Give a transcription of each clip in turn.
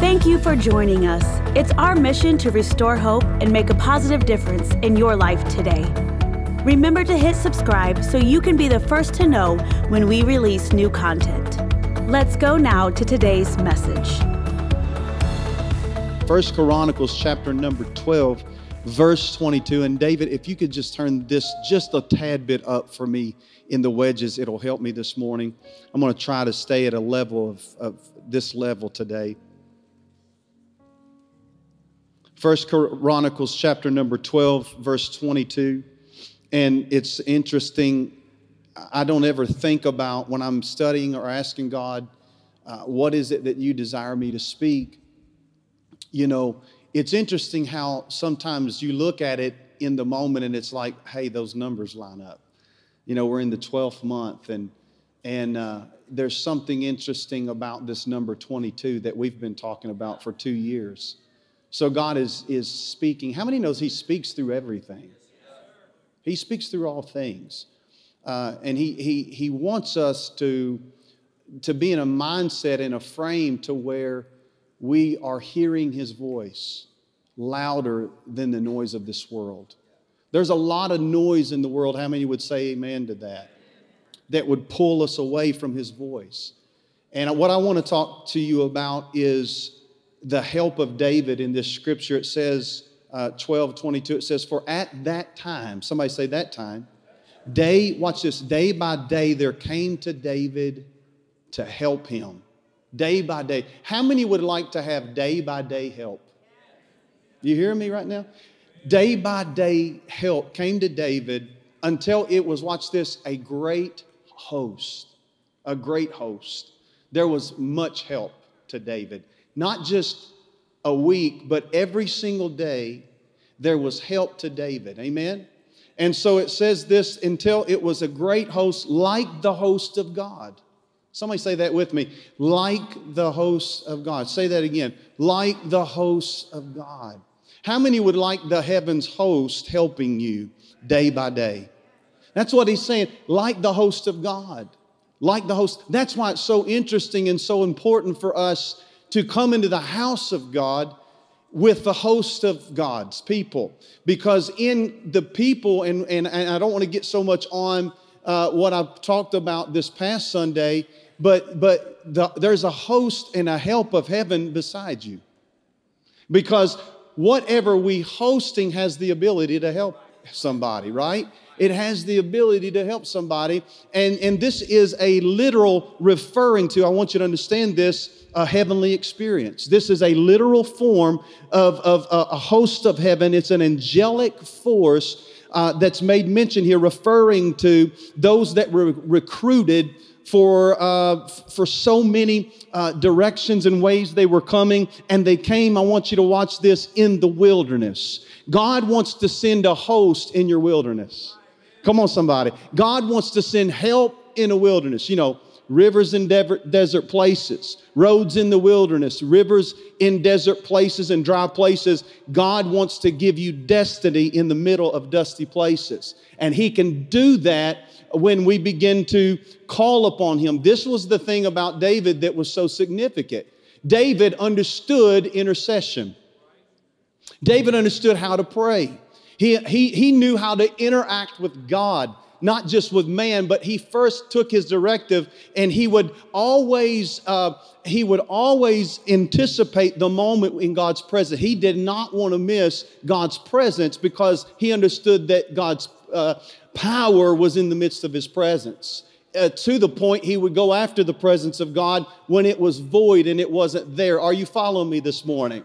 Thank you for joining us. It's our mission to restore hope and make a positive difference in your life today. Remember to hit subscribe so you can be the first to know when we release new content. Let's go now to today's message. First Chronicles chapter number 12 verse 22 and David if you could just turn this just a tad bit up for me in the wedges it'll help me this morning I'm going to try to stay at a level of, of this level today First Chronicles chapter number 12 verse 22 and it's interesting I don't ever think about when I'm studying or asking God uh, what is it that you desire me to speak you know it's interesting how sometimes you look at it in the moment and it's like, hey, those numbers line up. You know, we're in the 12th month and and uh, there's something interesting about this number 22 that we've been talking about for two years. So God is is speaking. How many knows He speaks through everything? He speaks through all things, uh, and he he he wants us to to be in a mindset in a frame to where we are hearing His voice louder than the noise of this world. There's a lot of noise in the world. How many would say amen to that? That would pull us away from his voice. And what I want to talk to you about is the help of David in this scripture. It says, uh, 12, 22, it says, For at that time, somebody say that time, day, watch this, day by day there came to David to help him. Day by day. How many would like to have day by day help? You hear me right now? Day by day help came to David until it was, watch this, a great host. A great host. There was much help to David. Not just a week, but every single day there was help to David. Amen? And so it says this until it was a great host like the host of God. Somebody say that with me. Like the host of God. Say that again. Like the host of God. How many would like the heavens host helping you day by day? That's what he's saying, like the host of God. Like the host. That's why it's so interesting and so important for us to come into the house of God with the host of God's people. Because in the people, and, and, and I don't want to get so much on uh, what I've talked about this past Sunday, but, but the, there's a host and a help of heaven beside you. Because whatever we hosting has the ability to help somebody, right? It has the ability to help somebody. And, and this is a literal referring to, I want you to understand this, a heavenly experience. This is a literal form of, of a, host of heaven. It's an angelic force uh, that's made mention here, referring to those that were recruited for, uh, for so many uh, directions and ways they were coming. And they came, I want you to watch this, in the wilderness. God wants to send a host in your wilderness. Come on, somebody. God wants to send help in a wilderness. You know, rivers in desert places, roads in the wilderness, rivers in desert places and dry places. God wants to give you destiny in the middle of dusty places. And He can do that when we begin to call upon him. This was the thing about David that was so significant. David understood intercession. David understood how to pray. He, he, he knew how to interact with God, not just with man, but he first took his directive and he would always, uh, he would always anticipate the moment in God's presence. He did not want to miss God's presence because he understood that God's uh, power was in the midst of his presence. Uh, to the point he would go after the presence of God when it was void and it wasn't there. Are you following me this morning?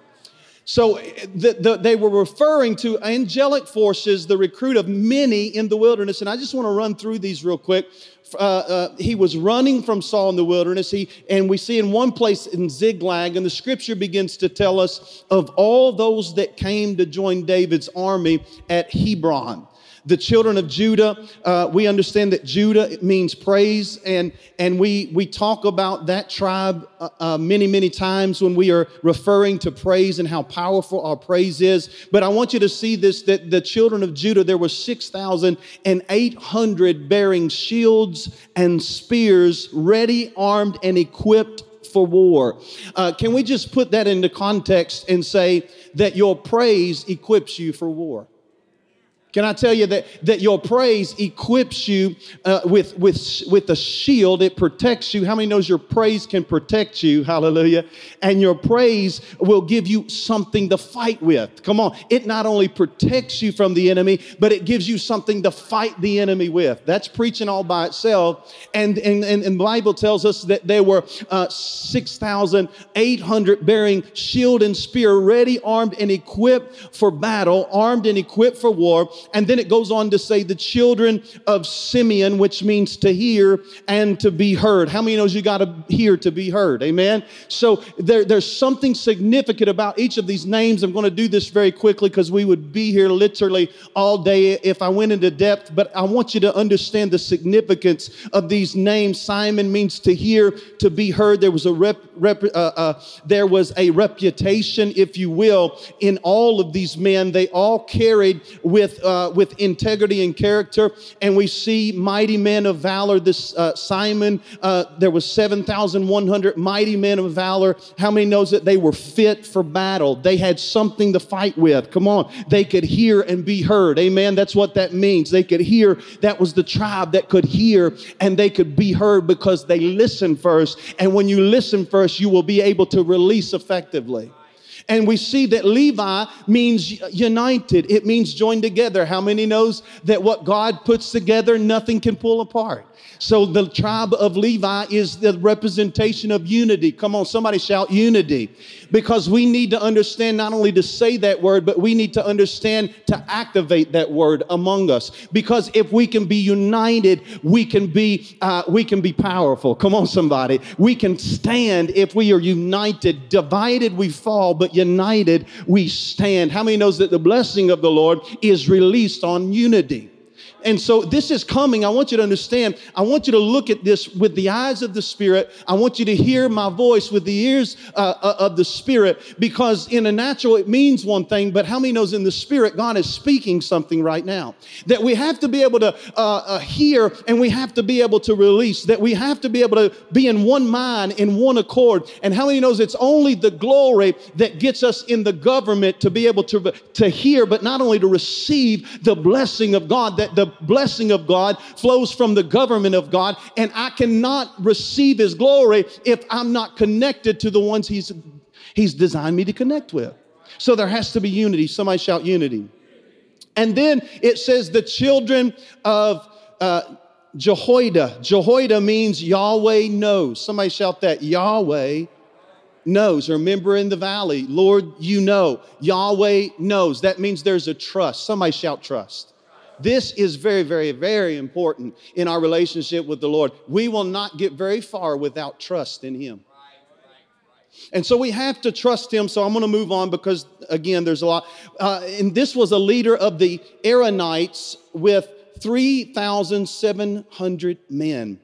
So the, the, they were referring to angelic forces, the recruit of many in the wilderness. And I just want to run through these real quick. Uh, uh, he was running from Saul in the wilderness. He, and we see in one place in Ziklag, and the scripture begins to tell us of all those that came to join David's army at Hebron the children of Judah. Uh, we understand that Judah means praise, and, and we, we talk about that tribe uh, uh, many, many times when we are referring to praise and how powerful our praise is. But I want you to see this that the children of Judah, there were 6,800 bearing shields and spears, ready, armed, and equipped for war. Uh, can we just put that into context and say that your praise equips you for war? Can I tell you that, that your praise equips you uh, with, with, with a shield? It protects you. How many knows your praise can protect you? Hallelujah. And your praise will give you something to fight with. Come on. It not only protects you from the enemy, but it gives you something to fight the enemy with. That's preaching all by itself. And, and, and, and the Bible tells us that there were uh, 6,800 bearing shield and spear, ready, armed, and equipped for battle, armed and equipped for war. And then it goes on to say the children of Simeon, which means to hear and to be heard. How many knows you got to hear to be heard? Amen. So there, there's something significant about each of these names. I'm going to do this very quickly because we would be here literally all day if I went into depth. But I want you to understand the significance of these names. Simon means to hear, to be heard. There was a rep, rep uh, uh, there was a reputation, if you will, in all of these men. They all carried with uh, uh, with integrity and character. And we see mighty men of valor. This uh, Simon, uh, there was 7,100 mighty men of valor. How many knows that they were fit for battle? They had something to fight with. Come on. They could hear and be heard. Amen. That's what that means. They could hear. That was the tribe that could hear and they could be heard because they listened first. And when you listen first, you will be able to release effectively. And we see that Levi means united. It means joined together. How many knows that what God puts together, nothing can pull apart? So the tribe of Levi is the representation of unity. Come on, somebody shout unity. Because we need to understand not only to say that word, but we need to understand to activate that word among us. Because if we can be united, we can be uh, we can be powerful. Come on, somebody. We can stand if we are united. Divided we fall, but united we stand. How many knows that the blessing of the Lord is released on unity? And so this is coming. I want you to understand. I want you to look at this with the eyes of the Spirit. I want you to hear my voice with the ears uh, uh, of the Spirit because in a natural it means one thing, but how many knows in the Spirit God is speaking something right now? That we have to be able to uh, uh, hear and we have to be able to release, that we have to be able to be in one mind, in one accord. And how many knows it's only the glory that gets us in the government to be able to, to hear, but not only to receive the blessing of God, that the blessing of God flows from the government of God, and I cannot receive His glory if I'm not connected to the ones He's, he's designed me to connect with. So there has to be unity. Somebody shout unity. And then it says the children of uh, Jehoiada. Jehoiada means Yahweh knows. Somebody shout that. Yahweh knows. Remember in the valley, Lord, you know. Yahweh knows. That means there's a trust. Somebody shout trust. This is very, very, very important in our relationship with the Lord. We will not get very far without trust in Him. And so we have to trust him. So I'm going to move on because, again, there's a lot. Uh, and this was a leader of the Aaronites with 3,700 men.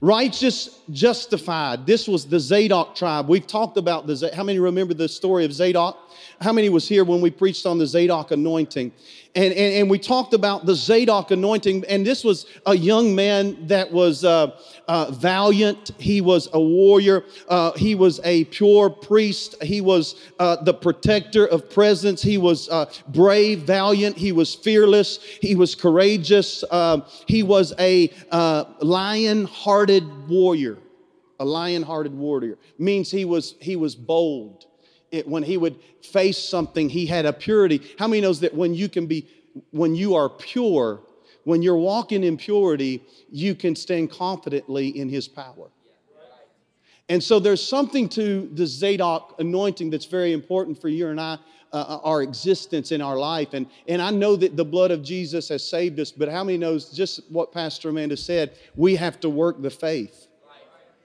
Righteous, justified. This was the Zadok tribe. We've talked about the. How many remember the story of Zadok? How many was here when we preached on the Zadok anointing? And, and, and we talked about the Zadok anointing, and this was a young man that was uh, uh, valiant. He was a warrior. Uh, he was a pure priest. He was uh, the protector of presence. He was uh, brave, valiant. He was fearless. He was courageous. Uh, he was a lion hearted warrior. A lion hearted warrior means he was, he was bold it, when he would face something, he had a purity. How many knows that when you can be, when you are pure, when you're walking in purity, you can stand confidently in his power. And so there's something to the Zadok anointing that's very important for you and I, uh, uh, our existence in our life. And, and I know that the blood of Jesus has saved us, but how many knows just what Pastor Amanda said? We have to work the faith.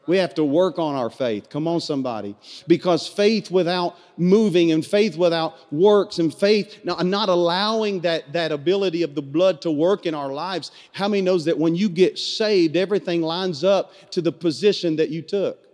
We have to work on our faith. Come on, somebody. Because faith without moving and faith without works and faith not allowing that, that ability of the blood to work in our lives, how many knows that when you get saved, everything lines up to the position that you took?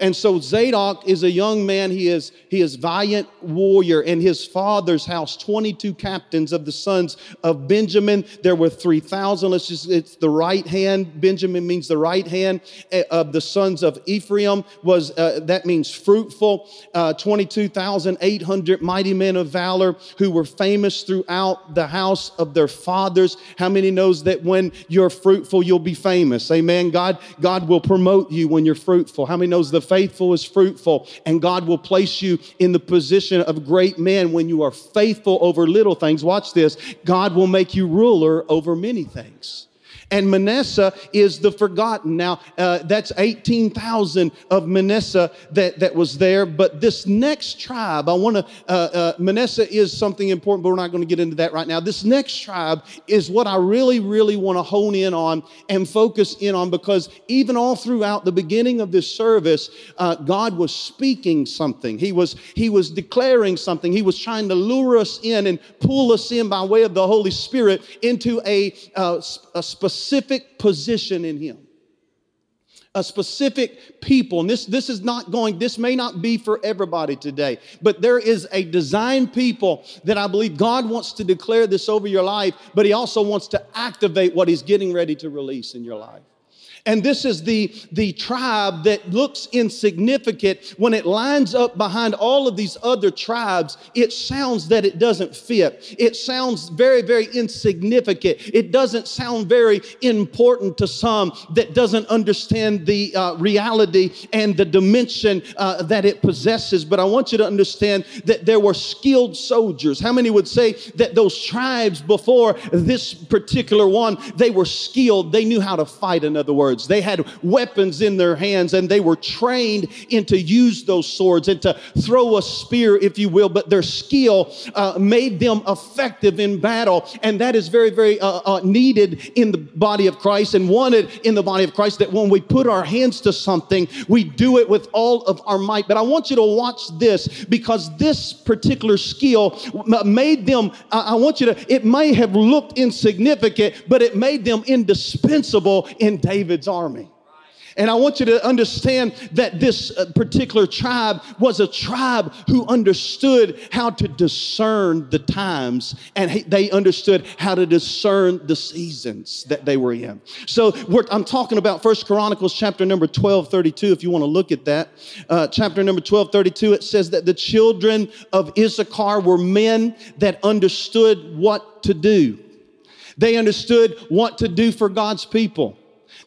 And so Zadok is a young man. He is, he is valiant warrior. In his father's house, 22 captains of the sons of Benjamin. There were 3,000. Let's just, it's the right hand. Benjamin means the right hand eh, of the sons of Ephraim was, uh, that means fruitful. Uh, 22,800 mighty men of valor who were famous throughout the house of their fathers. How many knows that when you're fruitful, you'll be famous? Amen. God, God will promote you when you're fruitful. How many knows the faithful is fruitful and God will place you in the position of great men when you are faithful over little things. Watch this. God will make you ruler over many things. And Manasseh is the forgotten. Now, uh, that's 18,000 of Manasseh that, that was there. But this next tribe, I want to, uh, uh, Manasseh is something important, but we're not going to get into that right now. This next tribe is what I really, really want to hone in on and focus in on because even all throughout the beginning of this service, uh, God was speaking something. He was, he was declaring something. He was trying to lure us in and pull us in by way of the Holy Spirit into a, uh, a specific specific position in Him. A specific people, and this, this is not going, this may not be for everybody today, but there is a designed people that I believe God wants to declare this over your life, but He also wants to activate what He's getting ready to release in your life. And this is the, the tribe that looks insignificant. When it lines up behind all of these other tribes, it sounds that it doesn't fit. It sounds very, very insignificant. It doesn't sound very important to some that doesn't understand the uh, reality and the dimension uh, that it possesses. But I want you to understand that there were skilled soldiers. How many would say that those tribes before this particular one, they were skilled? They knew how to fight, in other words swords. They had weapons in their hands and they were trained in to use those swords and to throw a spear, if you will, but their skill uh, made them effective in battle. And that is very, very uh, uh, needed in the body of Christ and wanted in the body of Christ that when we put our hands to something, we do it with all of our might. But I want you to watch this because this particular skill made them, I want you to, it may have looked insignificant, but it made them indispensable in David's David's army. And I want you to understand that this uh, particular tribe was a tribe who understood how to discern the times and they understood how to discern the seasons that they were in. So I'm talking about First Chronicles chapter number 12, 32. If you want to look at that, uh, chapter number 12, 32, it says that the children of Issachar were men that understood what to do. They understood what to do for God's people.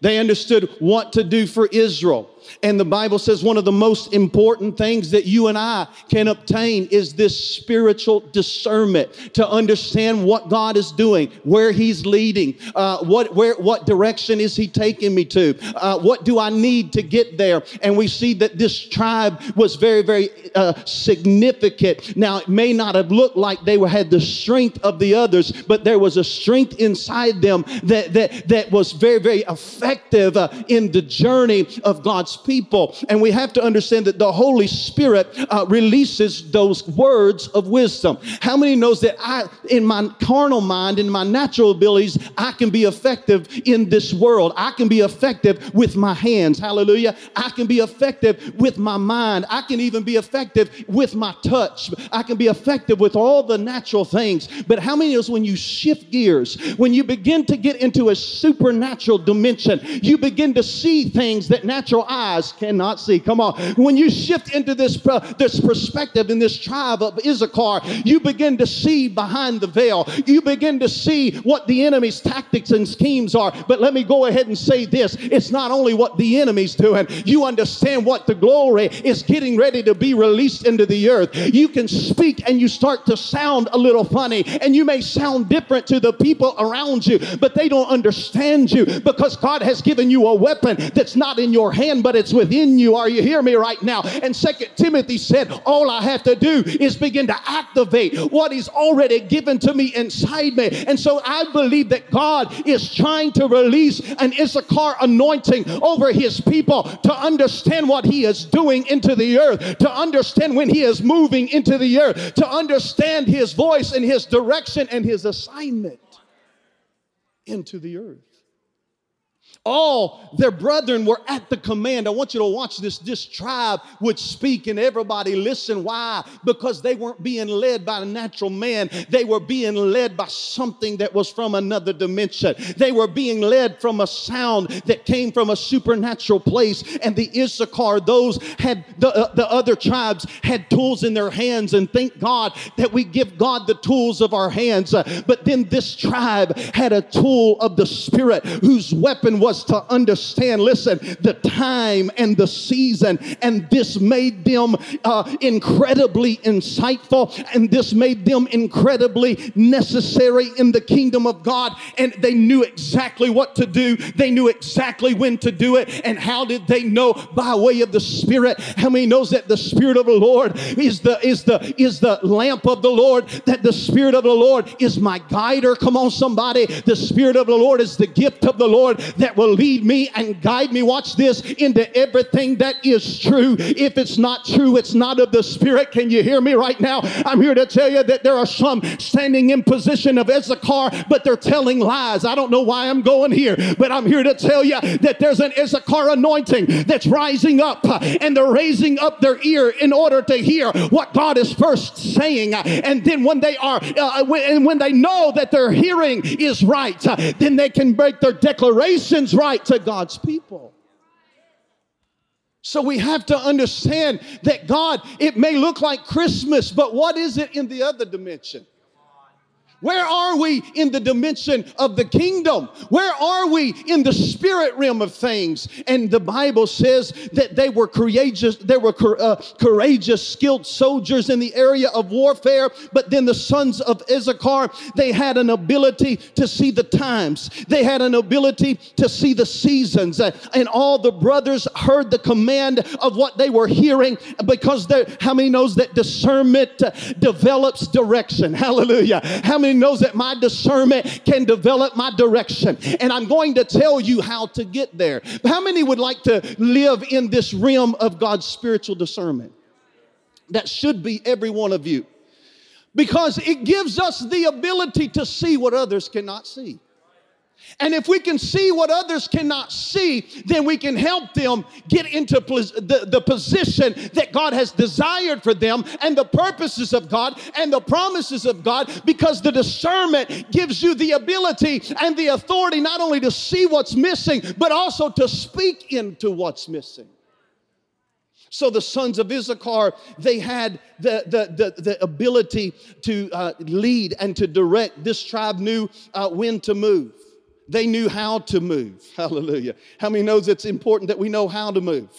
They understood what to do for Israel. And the Bible says one of the most important things that you and I can obtain is this spiritual discernment to understand what God is doing, where He's leading, uh, what where what direction is He taking me to, uh, what do I need to get there. And we see that this tribe was very very uh, significant. Now it may not have looked like they had the strength of the others, but there was a strength inside them that that that was very very effective uh, in the journey of God's people. And we have to understand that the Holy Spirit uh, releases those words of wisdom. How many knows that I, in my carnal mind, in my natural abilities, I can be effective in this world. I can be effective with my hands. Hallelujah. I can be effective with my mind. I can even be effective with my touch. I can be effective with all the natural things. But how many knows when you shift gears, when you begin to get into a supernatural dimension, you begin to see things that natural eyes eyes cannot see. Come on. When you shift into this, this perspective in this tribe of Issachar, you begin to see behind the veil. You begin to see what the enemy's tactics and schemes are. But let me go ahead and say this it's not only what the enemy's doing, you understand what the glory is getting ready to be released into the earth. You can speak and you start to sound a little funny, and you may sound different to the people around you, but they don't understand you because God has given you a weapon that's not in your hand, but it's within you. Are you hear me right now? And Second Timothy said, all I have to do is begin to activate what He's already given to me inside me. And so I believe that God is trying to release an Issachar anointing over His people to understand what He is doing into the earth, to understand when He is moving into the earth, to understand His voice and His direction and His assignment into the earth. All their brethren were at the command. I want you to watch this. This tribe would speak and everybody listen. Why? Because they weren't being led by a natural man. They were being led by something that was from another dimension. They were being led from a sound that came from a supernatural place. And the Issachar, those had the, uh, the other tribes had tools in their hands. And thank God that we give God the tools of our hands. Uh, but then this tribe had a tool of the Spirit whose weapon was to understand, listen, the time and the season. And this made them uh, incredibly insightful and this made them incredibly necessary in the kingdom of God. And they knew exactly what to do, they knew exactly when to do it. And how did they know? By way of the Spirit. How many knows that the Spirit of the Lord is the is the is the lamp of the Lord, that the Spirit of the Lord is my guider. Come on, somebody. The Spirit of the Lord is the gift of the Lord that will lead me and guide me, watch this, into everything that is true. If it's not true, it's not of the Spirit. Can you hear me right now? I'm here to tell you that there are some standing in position of Issachar, but they're telling lies. I don't know why I'm going here, but I'm here to tell you that there's an Issachar anointing that's rising up, and they're raising up their ear in order to hear what God is first saying. And then when they are, uh, when, when they know that their hearing is right, then they can make their right to God's people. So we have to understand that God, it may look like Christmas, but what is it in the other dimension? Where are we in the dimension of the kingdom? Where are we in the spirit realm of things? And the Bible says that they were courageous, they were uh, courageous, skilled soldiers in the area of warfare. But then the sons of Issachar, they had an ability to see the times. They had an ability to see the seasons. Uh, and all the brothers heard the command of what they were hearing because how many knows that discernment uh, develops direction? Hallelujah. How many knows that my discernment can develop my direction? And I'm going to tell you how to get there. How many would like to live in this realm of God's spiritual discernment? That should be every one of you. Because it gives us the ability to see what others cannot see. And if we can see what others cannot see, then we can help them get into the, the position that God has desired for them and the purposes of God and the promises of God because the discernment gives you the ability and the authority not only to see what's missing, but also to speak into what's missing. So the sons of Issachar, they had the, the, the, the ability to uh, lead and to direct. This tribe knew uh, when to move. They knew how to move. Hallelujah. How many knows it's important that we know how to move?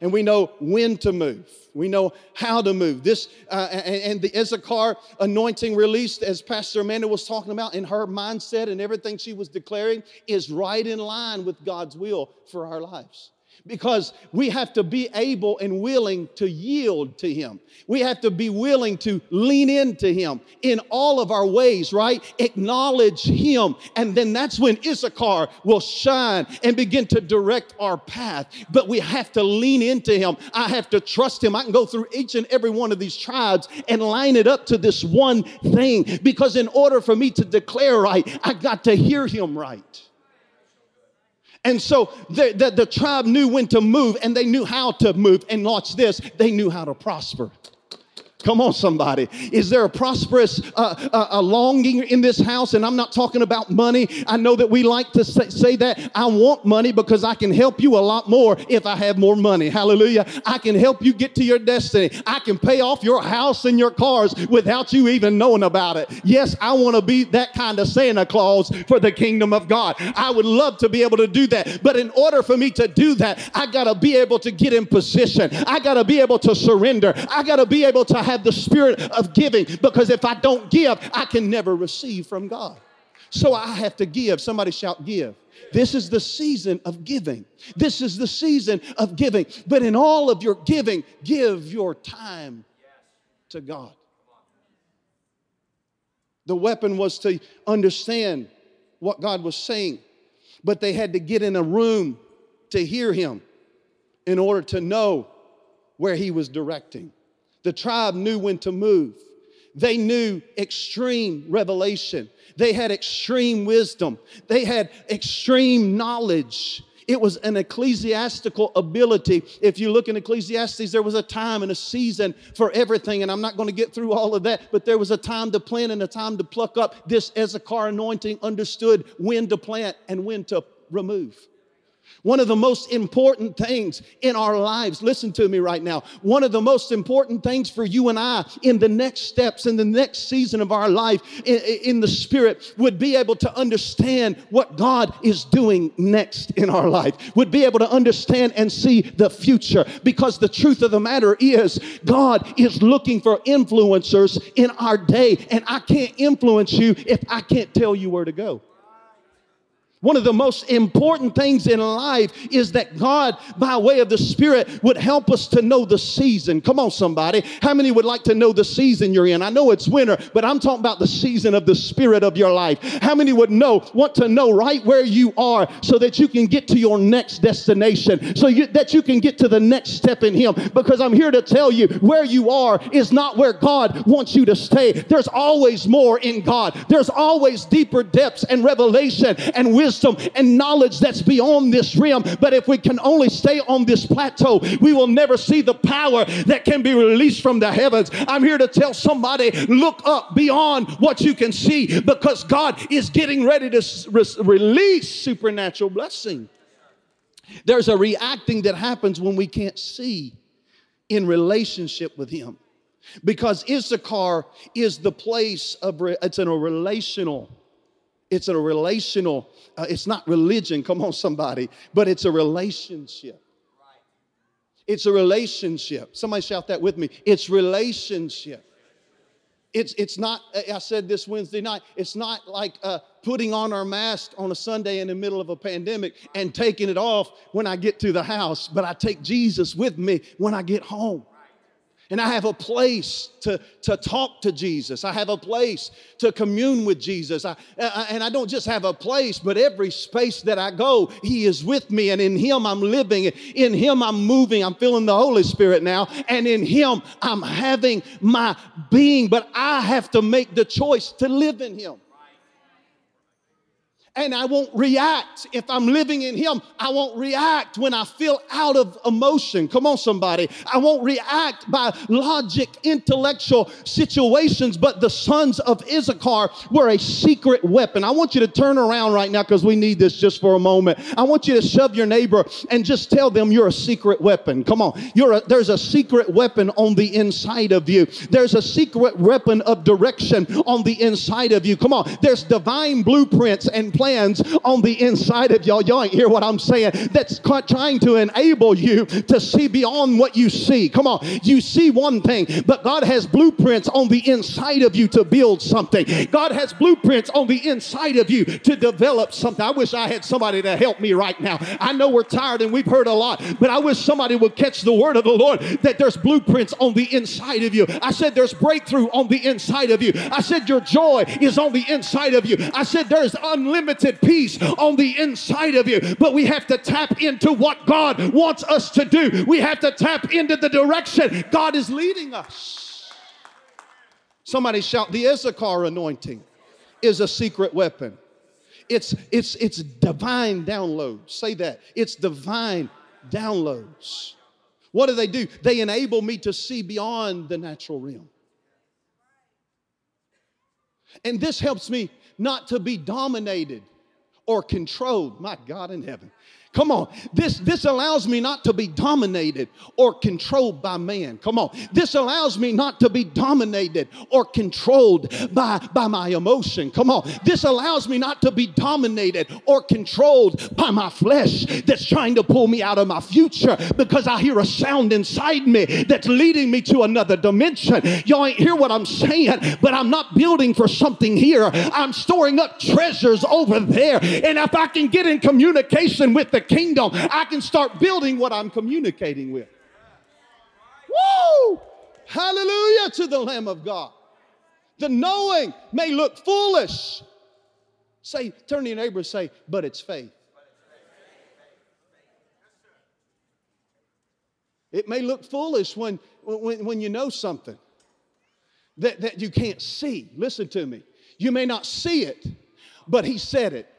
And we know when to move. We know how to move. This uh, and, the Issachar anointing released, as Pastor Amanda was talking about, in her mindset and everything she was declaring, is right in line with God's will for our lives because we have to be able and willing to yield to Him. We have to be willing to lean into Him in all of our ways, right? Acknowledge Him. And then that's when Issachar will shine and begin to direct our path. But we have to lean into Him. I have to trust Him. I can go through each and every one of these tribes and line it up to this one thing because in order for me to declare right, I got to hear Him right. And so the, the, the, tribe knew when to move and they knew how to move. And watch this, they knew how to prosper. Come on, somebody. Is there a prosperous uh, uh, a longing in this house? And I'm not talking about money. I know that we like to say, say, that. I want money because I can help you a lot more if I have more money. Hallelujah. I can help you get to your destiny. I can pay off your house and your cars without you even knowing about it. Yes, I want to be that kind of Santa Claus for the kingdom of God. I would love to be able to do that. But in order for me to do that, I got to be able to get in position. I got to be able to surrender. I got to be able to have the spirit of giving because if I don't give, I can never receive from God. So I have to give. Somebody shout, give. This is the season of giving. This is the season of giving. But in all of your giving, give your time to God. The weapon was to understand what God was saying, but they had to get in a room to hear Him in order to know where He was directing. The tribe knew when to move. They knew extreme revelation. They had extreme wisdom. They had extreme knowledge. It was an ecclesiastical ability. If you look in Ecclesiastes, there was a time and a season for everything, and I'm not going to get through all of that, but there was a time to plant and a time to pluck up. This Issachar anointing understood when to plant and when to remove. One of the most important things in our lives, listen to me right now. One of the most important things for you and I in the next steps, in the next season of our life in, in, the Spirit, would be able to understand what God is doing next in our life, would be able to understand and see the future. Because the truth of the matter is, God is looking for influencers in our day, and I can't influence you if I can't tell you where to go. One of the most important things in life is that God, by way of the Spirit, would help us to know the season. Come on, somebody. How many would like to know the season you're in? I know it's winter, but I'm talking about the season of the Spirit of your life. How many would know, want to know right where you are so that you can get to your next destination, so you, that you can get to the next step in Him? Because I'm here to tell you where you are is not where God wants you to stay. There's always more in God, there's always deeper depths and revelation and wisdom wisdom and knowledge that's beyond this realm. But if we can only stay on this plateau, we will never see the power that can be released from the heavens. I'm here to tell somebody look up beyond what you can see because God is getting ready to re- release supernatural blessing. There's a reacting that happens when we can't see in relationship with Him. Because Issachar is the place of, re- it's in a relational it's in a relational, uh, it's not religion, come on, somebody, but it's a relationship. It's a relationship. Somebody shout that with me. It's relationship. It's, it's not, I said this Wednesday night, it's not like uh, putting on our mask on a Sunday in the middle of a pandemic and taking it off when I get to the house, but I take Jesus with me when I get home. And I have a place to, to talk to Jesus. I have a place to commune with Jesus. I, I, and I don't just have a place, but every space that I go, He is with me. And in Him I'm living. In Him I'm moving. I'm feeling the Holy Spirit now. And in Him I'm having my being. But I have to make the choice to live in Him and I won't react. If I'm living in Him, I won't react when I feel out of emotion. Come on, somebody. I won't react by logic, intellectual situations, but the sons of Issachar were a secret weapon. I want you to turn around right now because we need this just for a moment. I want you to shove your neighbor and just tell them you're a secret weapon. Come on. You're a, there's a secret weapon on the inside of you. There's a secret weapon of direction on the inside of you. Come on. There's divine blueprints and plans plans on the inside of y'all. Y'all ain't hear what I'm saying. That's trying to enable you to see beyond what you see. Come on. You see one thing, but God has blueprints on the inside of you to build something. God has blueprints on the inside of you to develop something. I wish I had somebody to help me right now. I know we're tired and we've heard a lot, but I wish somebody would catch the word of the Lord that there's blueprints on the inside of you. I said there's breakthrough on the inside of you. I said your joy is on the inside of you. I said there's unlimited unlimited peace on the inside of you. But we have to tap into what God wants us to do. We have to tap into the direction God is leading us. Somebody shout, the Issachar anointing is a secret weapon. It's, it's, it's divine downloads. Say that. It's divine downloads. What do they do? They enable me to see beyond the natural realm. And this helps me not to be dominated or controlled. My God in heaven. Come on. This, this allows me not to be dominated or controlled by man. Come on. This allows me not to be dominated or controlled by, by my emotion. Come on. This allows me not to be dominated or controlled by my flesh that's trying to pull me out of my future because I hear a sound inside me that's leading me to another dimension. Y'all ain't hear what I'm saying, but I'm not building for something here. I'm storing up treasures over there. And if I can get in communication with the kingdom, I can start building what I'm communicating with. Woo! Hallelujah to the Lamb of God. The knowing may look foolish. Say, turn to your neighbor and say, but it's faith. It may look foolish when, when, when you know something. that, that you can't see. Listen to me. You may not see it, but he said it.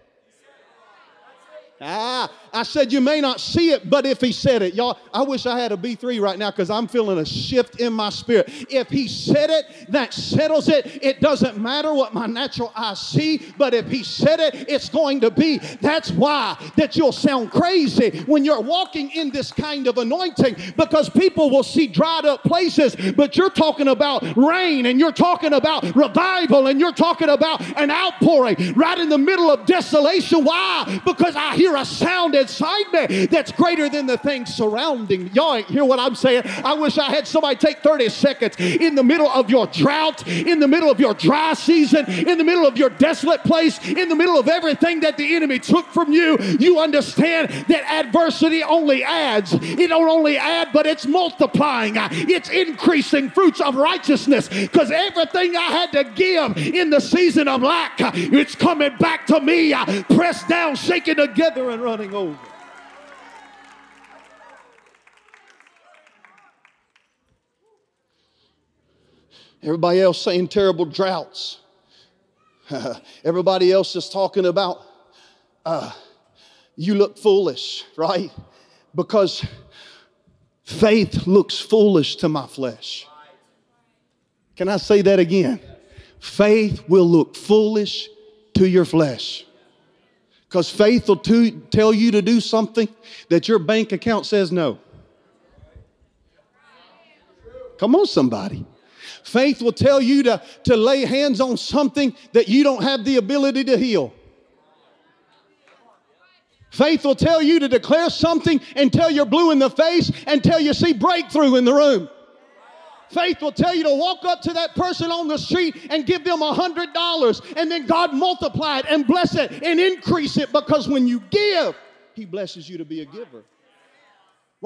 Ah, I said you may not see it, but if he said it, y'all, I wish I had a B3 right now because I'm feeling a shift in my spirit. If he said it, that settles it. It doesn't matter what my natural eyes see, but if he said it, it's going to be. That's why that you'll sound crazy when you're walking in this kind of anointing because people will see dried up places, but you're talking about rain and you're talking about revival and you're talking about an outpouring right in the middle of desolation. Why? Because I hear hear a sound inside me that's greater than the things surrounding. Y'all hear what I'm saying? I wish I had somebody take 30 seconds in the middle of your drought, in the middle of your dry season, in the middle of your desolate place, in the middle of everything that the enemy took from you. You understand that adversity only adds. It don't only add, but it's multiplying. It's increasing fruits of righteousness because everything I had to give in the season of lack, it's coming back to me, pressed down, shaken together and running over. Everybody else saying terrible droughts. Everybody else is talking about uh, you look foolish, right? Because faith looks foolish to my flesh. Can I say that again? Faith will look foolish to your flesh. Because faith will to, tell you to do something that your bank account says no. Come on, somebody. Faith will tell you to, to lay hands on something that you don't have the ability to heal. Faith will tell you to declare something until you're blue in the face, until you see breakthrough in the room. Faith will tell you to walk up to that person on the street and give them a hundred dollars, and then God multiply it and bless it and increase it because when you give, He blesses you to be a giver.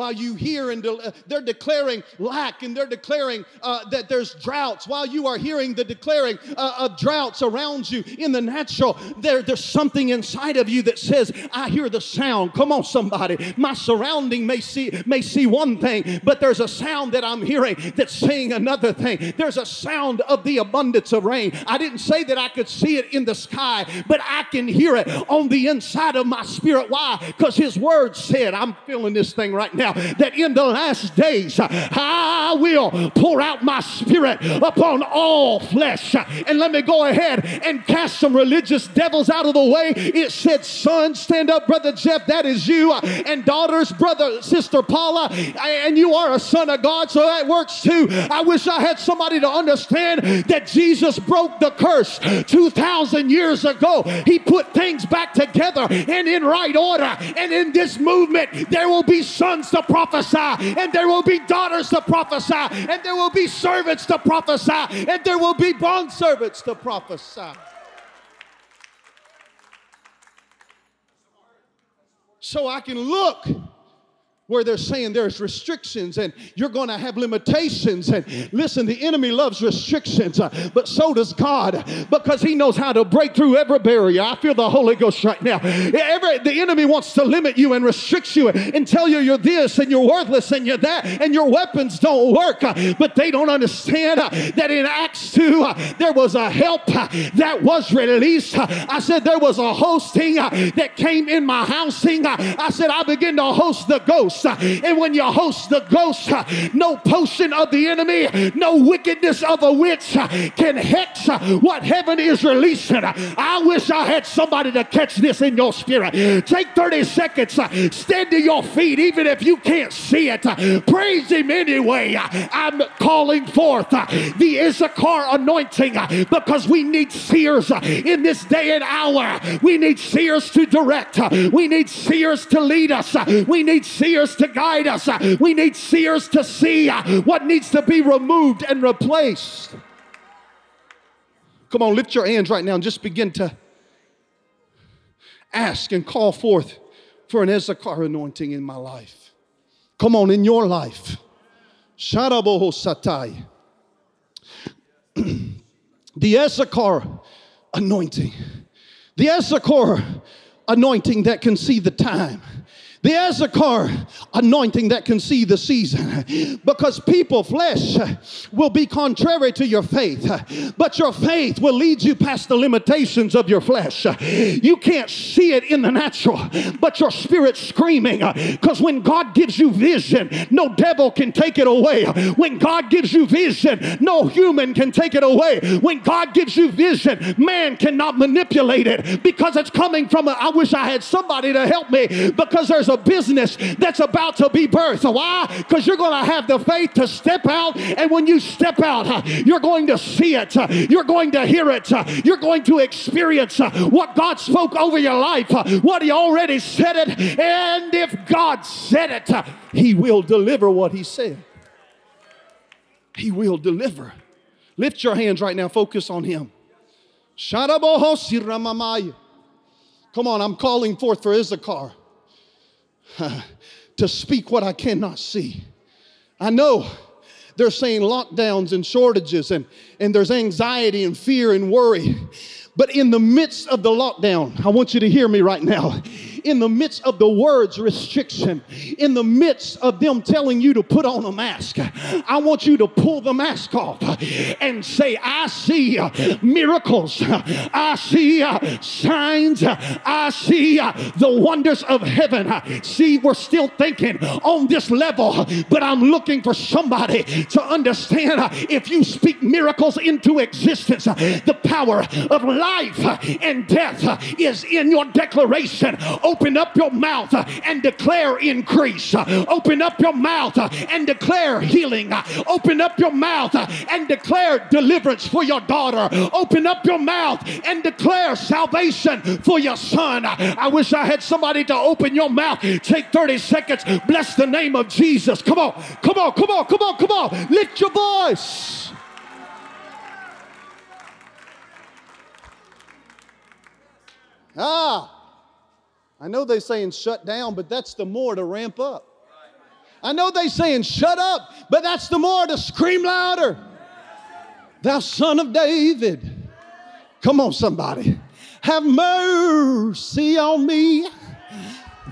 While you hear and de- they're declaring lack and they're declaring uh, that there's droughts, while you are hearing the declaring uh, of droughts around you in the natural, there, there's something inside of you that says, I hear the sound. Come on, somebody. My surrounding may see, may see one thing, but there's a sound that I'm hearing that's saying another thing. There's a sound of the abundance of rain. I didn't say that I could see it in the sky, but I can hear it on the inside of my spirit. Why? Because His Word said, I'm feeling this thing right now that in the last days uh, I will pour out my spirit upon all flesh. And let me go ahead and cast some religious devils out of the way. It said, Son, stand up, Brother Jeff, that is you. Uh, and daughters, Brother, Sister Paula, and you are a son of God, so that works too. I wish I had somebody to understand that Jesus broke the curse 2,000 years ago. He put things back together and in right order. And in this movement, there will be sons to prophesy, and there will be daughters to prophesy, and there will be servants to prophesy, and there will be bond servants to prophesy. So I can look where they're saying there's restrictions and you're going to have limitations. And listen, the enemy loves restrictions, uh, but so does God because he knows how to break through every barrier. I feel the Holy Ghost right now. Every, the enemy wants to limit you and restrict you and tell you you're this and you're worthless and you're that and your weapons don't work. Uh, but they don't understand uh, that in Acts 2, uh, there was a help that was released. I said there was a hosting that came in my housing. I said I begin to host the ghost. And when you host the ghost, no potion of the enemy, no wickedness of a witch can hex what heaven is releasing. I wish I had somebody to catch this in your spirit. Take 30 seconds, stand to your feet, even if you can't see it. Praise Him anyway. I'm calling forth the Issachar anointing because we need seers in this day and hour. We need seers to direct, we need seers to lead us, we need seers to guide us. We need seers to see what needs to be removed and replaced. Come on, lift your hands right now and just begin to ask and call forth for an Issachar anointing in my life. Come on, in your life. Sharaboho Satai. The Issachar anointing. The Issachar anointing that can see the time the Issachar anointing that can see the season. Because people, flesh, will be contrary to your faith, but your faith will lead you past the limitations of your flesh. You can't see it in the natural, but your spirit's screaming. Because when God gives you vision, no devil can take it away. When God gives you vision, no human can take it away. When God gives you vision, man cannot manipulate it because it's coming from a, I wish I had somebody to help me because there's a business that's about to be birthed. Why? Because you're going to have the faith to step out, and when you step out, you're going to see it, you're going to hear it, you're going to experience what God spoke over your life, what He already said it, and if God said it, He will deliver what He said. He will deliver. Lift your hands right now, focus on Him. Come on, I'm calling forth for Issachar to speak what I cannot see. I know they're saying lockdowns and shortages and, and there's anxiety and fear and worry. But in the midst of the lockdown, I want you to hear me right now in the midst of the words restriction, in the midst of them telling you to put on a mask, I want you to pull the mask off and say, I see miracles, I see signs, I see the wonders of heaven. See, we're still thinking on this level, but I'm looking for somebody to understand if you speak miracles into existence, the power of life and death is in your declaration. Open up your mouth and declare increase. Open up your mouth and declare healing. Open up your mouth and declare deliverance for your daughter. Open up your mouth and declare salvation for your son. I wish I had somebody to open your mouth. Take 30 seconds. Bless the name of Jesus. Come on, come on, come on, come on, come on. Lift your voice. Ah. I know they're saying shut down, but that's the more to ramp up. I know they're saying shut up, but that's the more to scream louder. Thou son of David. Come on, somebody. Have mercy on me.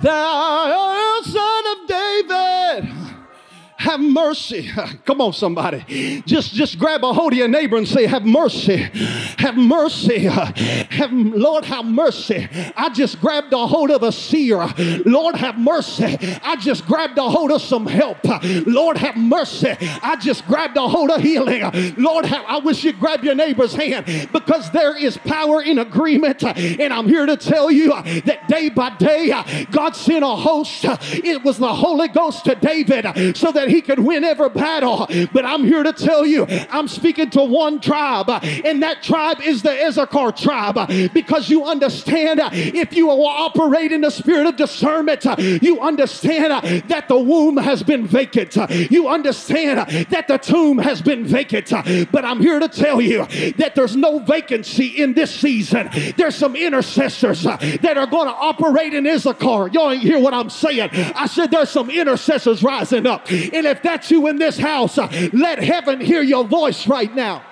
Thou son of David have mercy. Come on, somebody. Just, just grab a hold of your neighbor and say, Have mercy. Have mercy. Have, Lord, have mercy. I just grabbed a hold of a seer. Lord, have mercy. I just grabbed a hold of some help. Lord, have mercy. I just grabbed a hold of healing. Lord, have, I wish you'd grab your neighbor's hand because there is power in agreement. And I'm here to tell you that day by day, God sent a host. It was the Holy Ghost to David so that he could win every battle. But I'm here to tell you, I'm speaking to one tribe, and that tribe is the Issachar tribe because you understand if you operate in the spirit of discernment, you understand that the womb has been vacant. You understand that the tomb has been vacant. But I'm here to tell you that there's no vacancy in this season. There's some intercessors that are going to operate in Issachar. Y'all ain't hear what I'm saying. I said there's some intercessors rising up. And if that's you in this house, uh, let heaven hear your voice right now.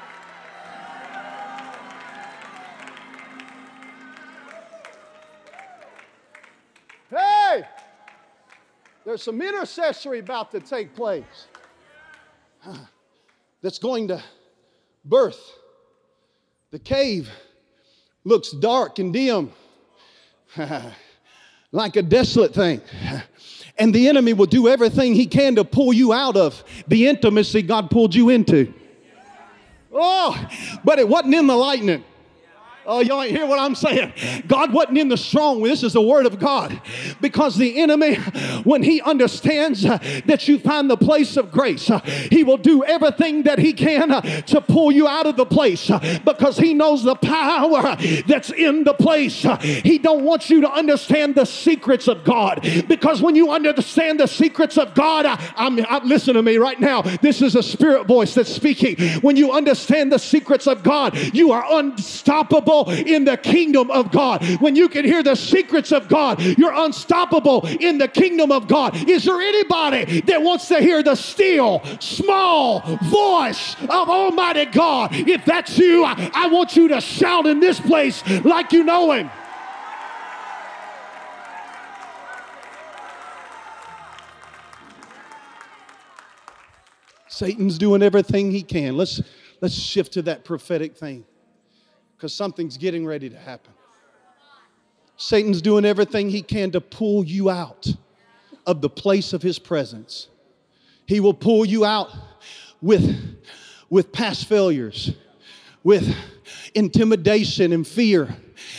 Hey, there's some intercessory about to take place that's going to birth. The cave looks dark and dim, like a desolate thing and the enemy will do everything he can to pull you out of the intimacy God pulled you into. Oh, but it wasn't in the lightning. Oh, y'all ain't hear what I'm saying. God wasn't in the strong. This is the word of God. Because the enemy, when he understands uh, that you find the place of grace, uh, he will do everything that he can uh, to pull you out of the place because he knows the power that's in the place. He don't want you to understand the secrets of God because when you understand the secrets of God, I, I'm, I, listen to me right now. This is a spirit voice that's speaking. When you understand the secrets of God, you are unstoppable unstoppable in the kingdom of God. When you can hear the secrets of God, you're unstoppable in the kingdom of God. Is there anybody that wants to hear the still, small voice of Almighty God? If that's you, I, I want you to shout in this place like you know Him. Satan's doing everything he can. Let's, let's shift to that prophetic thing. Because something's getting ready to happen. Satan's doing everything he can to pull you out of the place of his presence. He will pull you out with, with past failures, with intimidation and fear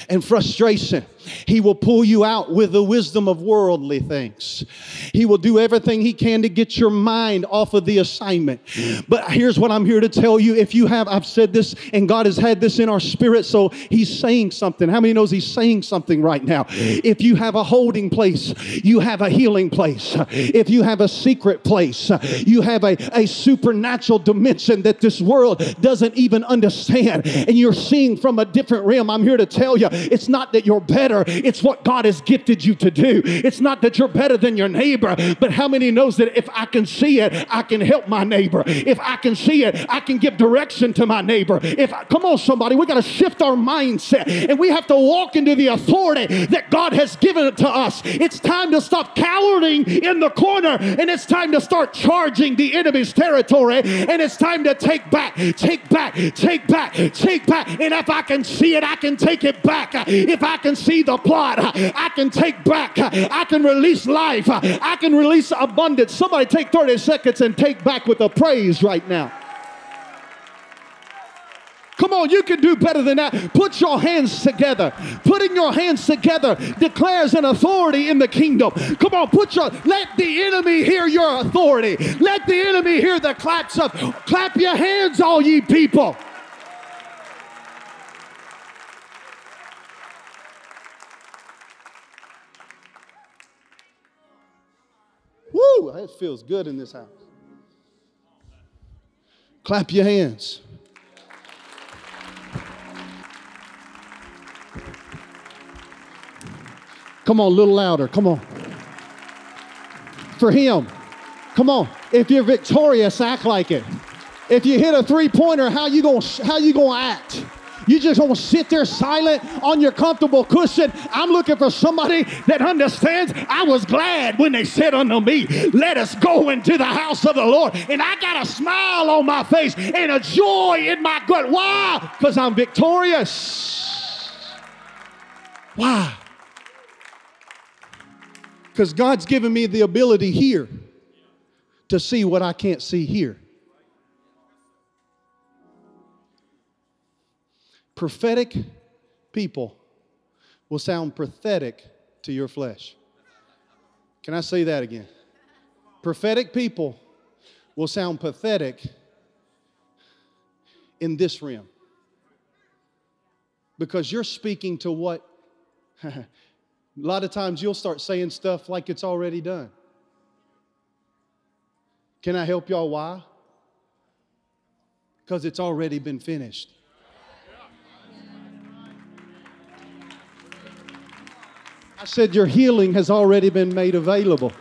and frustration. He will pull you out with the wisdom of worldly things. He will do everything he can to get your mind off of the assignment. But here's what I'm here to tell you. If you have, I've said this, and God has had this in our spirit, so He's saying something. How many knows He's saying something right now? If you have a holding place, you have a healing place. If you have a secret place, you have a, a supernatural dimension that this world doesn't even understand, and you're seeing from a different realm. I'm here to tell you, it's not that you're better better. It's what God has gifted you to do. It's not that you're better than your neighbor, but how many knows that if I can see it, I can help my neighbor. If I can see it, I can give direction to my neighbor. If I, come on, somebody, we got to shift our mindset and we have to walk into the authority that God has given it to us. It's time to stop cowering in the corner and it's time to start charging the enemy's territory and it's time to take back, take back, take back, take back. And if I can see it, I can take it back. If I can see the plot. I can take back. I can release life. I can release abundance. Somebody take 30 seconds and take back with a praise right now. Come on, you can do better than that. Put your hands together. Putting your hands together declares an authority in the kingdom. Come on, put your let the enemy hear your authority. Let the enemy hear the claps of clap your hands, all ye people. Woo, it feels good in this house. Clap your hands. Come on, a little louder. Come on. For him. Come on. If you're victorious, act like it. If you hit a three-pointer, how you gonna how you gonna act? You just gonna sit there silent on your comfortable cushion. I'm looking for somebody that understands. I was glad when they said unto me, Let us go into the house of the Lord. And I got a smile on my face and a joy in my gut. Why? Because I'm victorious. Why? Because God's given me the ability here to see what I can't see here. Prophetic people will sound pathetic to your flesh. Can I say that again? Prophetic people will sound pathetic in this realm because you're speaking to what a lot of times you'll start saying stuff like it's already done. Can I help y'all why? Because it's already been finished. I said, Your healing has already been made available.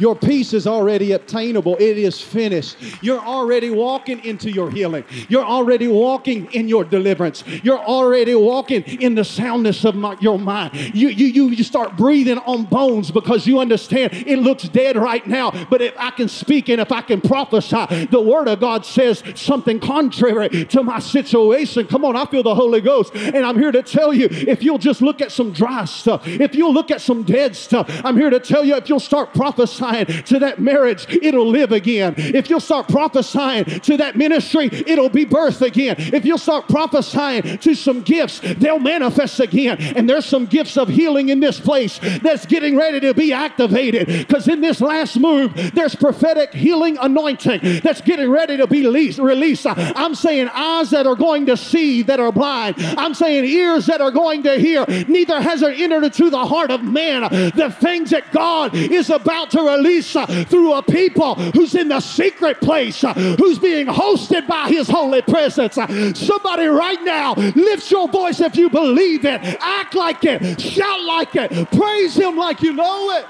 Your peace is already obtainable. It is finished. You're already walking into your healing. You're already walking in your deliverance. You're already walking in the soundness of my, your mind. You, you, you, you start breathing on bones because you understand it looks dead right now. But if I can speak and if I can prophesy, the word of God says something contrary to my situation. Come on, I feel the Holy Ghost. And I'm here to tell you if you'll just look at some dry stuff, if you'll look at some dead stuff, I'm here to tell you if you'll start prophesying prophesying to that marriage, it'll live again. If you'll start prophesying to that ministry, it'll be birthed again. If you'll start prophesying to some gifts, they'll manifest again. And there's some gifts of healing in this place that's getting ready to be activated. Because in this last move, there's prophetic healing anointing that's getting ready to be released. I'm saying eyes that are going to see that are blind. I'm saying ears that are going to hear. Neither has it entered into the heart of man the things that God is about to release release uh, through a people who's in the secret place, uh, who's being hosted by his holy presence. Uh, somebody right now, lift your voice if you believe it, act like it, shout like it, praise him like you know it.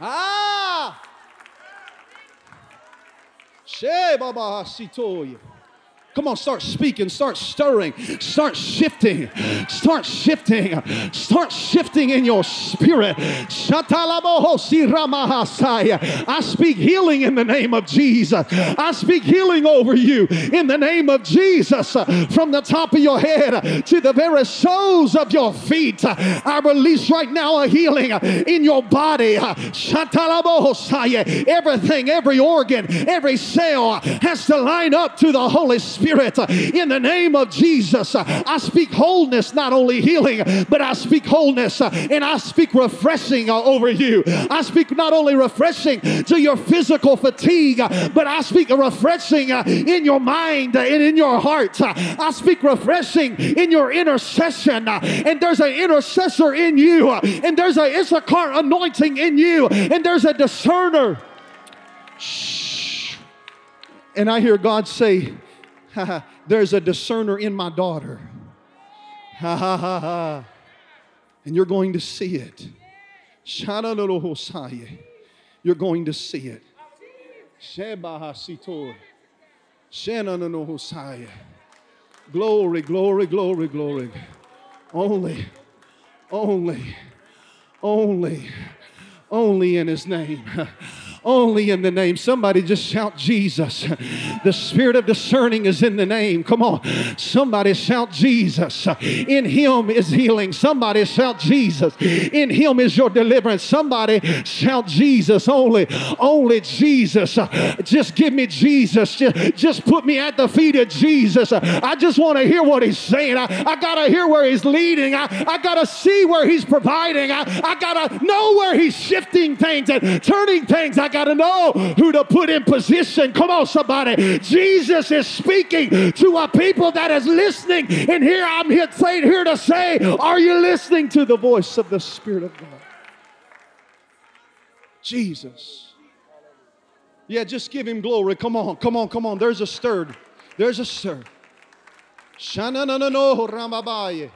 Ah! She Baba Sitoya. Come on, start speaking, start stirring, start shifting, start shifting, start shifting in your spirit. I speak healing in the name of Jesus. I speak healing over you in the name of Jesus. From the top of your head to the very soles of your feet, I release right now a healing in your body. Everything, every organ, every cell has to line up to the Holy Spirit. Spirit. In the name of Jesus, I speak wholeness, not only healing, but I speak wholeness and I speak refreshing over you. I speak not only refreshing to your physical fatigue, but I speak refreshing in your mind and in your heart. I speak refreshing in your intercession. And there's an intercessor in you, and there's a Issachar anointing in you, and there's a discerner. Shh. And I hear God say, There's a discerner in my daughter. Ha ha ha ha. And you're going to see it. You're going to see it. Glory, glory, glory, glory. Only, only, only, only in his name. only in the name. Somebody just shout Jesus. The spirit of discerning is in the name. Come on. Somebody shout Jesus. In him is healing. Somebody shout Jesus. In him is your deliverance. Somebody shout Jesus only. Only Jesus. Just give me Jesus. Just, put me at the feet of Jesus. I just want to hear what he's saying. I, I got to hear where he's leading. I, I got to see where he's providing. I, I got to know where he's shifting things and turning things. I got to know who to put in position. Come on, somebody. Jesus is speaking to a people that is listening. And here I'm here, here to say, are you listening to the voice of the Spirit of God? Jesus. Yeah, just give him glory. Come on, come on, come on. There's a stir. There's a stir. No ramabaye.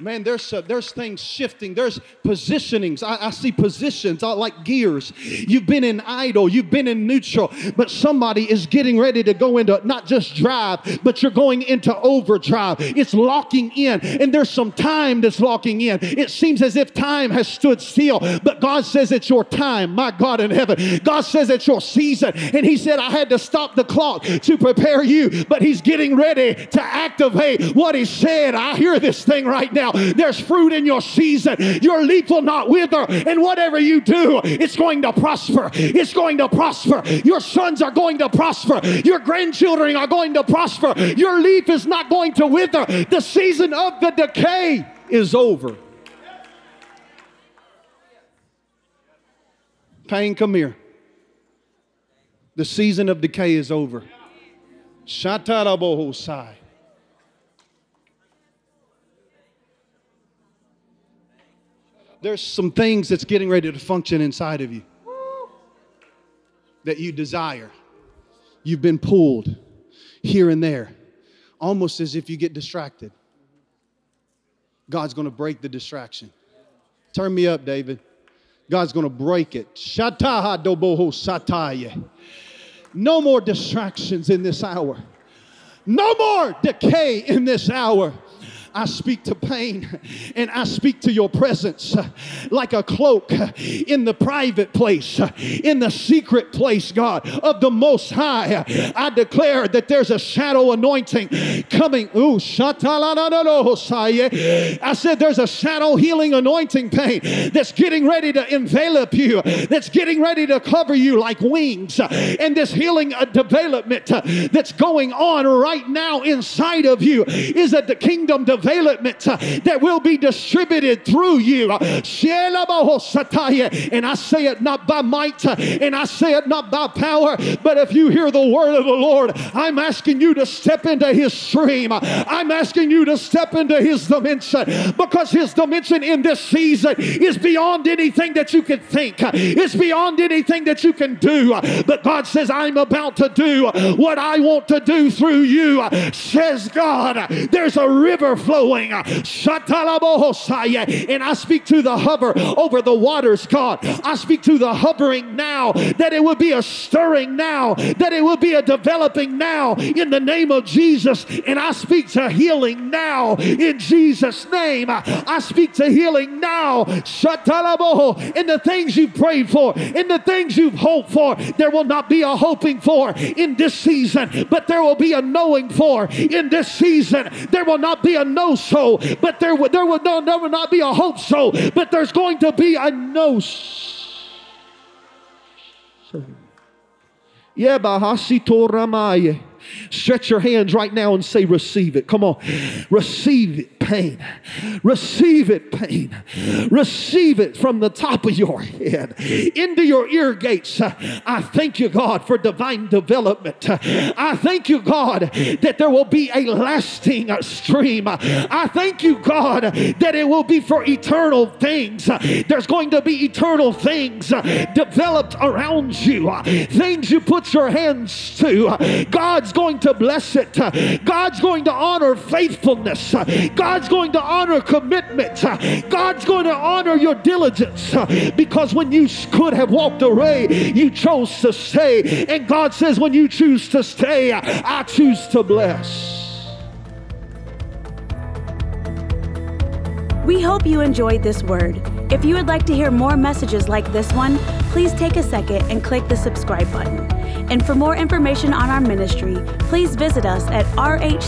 Man, there's, uh, there's things shifting. There's positionings. I, I see positions uh, like gears. You've been in idle, you've been in neutral, but somebody is getting ready to go into not just drive, but you're going into overdrive. It's locking in, and there's some time that's locking in. It seems as if time has stood still, but God says it's your time, my God in heaven. God says it's your season, and He said, I had to stop the clock to prepare you, but He's getting ready to activate what He said. I hear this thing right now. There's fruit in your season. Your leaf will not wither. And whatever you do, it's going to prosper. It's going to prosper. Your sons are going to prosper. Your grandchildren are going to prosper. Your leaf is not going to wither. The season of the decay is over. Pain, come here. The season of decay is over. Shatarabohosai. There's some things that's getting ready to function inside of you that you desire. You've been pulled here and there, almost as if you get distracted. God's going to break the distraction. Turn me up, David. God's going to break it. Shataha doboho sataya. No more distractions in this hour. No more decay in this hour. I speak to pain and I speak to your presence like a cloak in the private place, in the secret place, God, of the Most High. I declare that there's a shadow anointing coming. Ooh, I said there's a shadow healing anointing pain that's getting ready to envelop you, that's getting ready to cover you like wings. And this healing uh, development uh, that's going on right now inside of you is that the kingdom development development uh, that will be distributed through you. And I say it not by might uh, and I say it not by power, but if you hear the word of the Lord, I'm asking you to step into his stream. I'm asking you to step into his dimension because his dimension in this season is beyond anything that you can think. It's beyond anything that you can do. But God says, I'm about to do what I want to do through you, says God. There's a river flowing. And I speak to the hover over the waters, God. I speak to the hovering now that it will be a stirring now, that it will be a developing now in the name of Jesus. And I speak to healing now in Jesus' name. I speak to healing now. In the things you've prayed for, in the things you've hoped for, there will not be a hoping for in this season, but there will be a knowing for in this season. There will not be a no so, but there will, there will, no, will not be a hope so, but there's going to be a no so. Yeah. Stretch your hands right now and say, Receive it. Come on. Receive it, pain. Receive it, pain. Receive it from the top of your head into your ear gates. I thank you, God, for divine development. I thank you, God, that there will be a lasting stream. I thank you, God, that it will be for eternal things. There's going to be eternal things developed around you, things you put your hands to. God's going to bless it. God's going to honor faithfulness. God's going to honor commitment. God's going to honor your diligence because when you could have walked away, you chose to stay. And God says, when you choose to stay, I choose to bless. We hope you enjoyed this word. If you would like to hear more messages like this one, please take a second and click the subscribe button. And for more information on our ministry, please visit us at rhctn.com.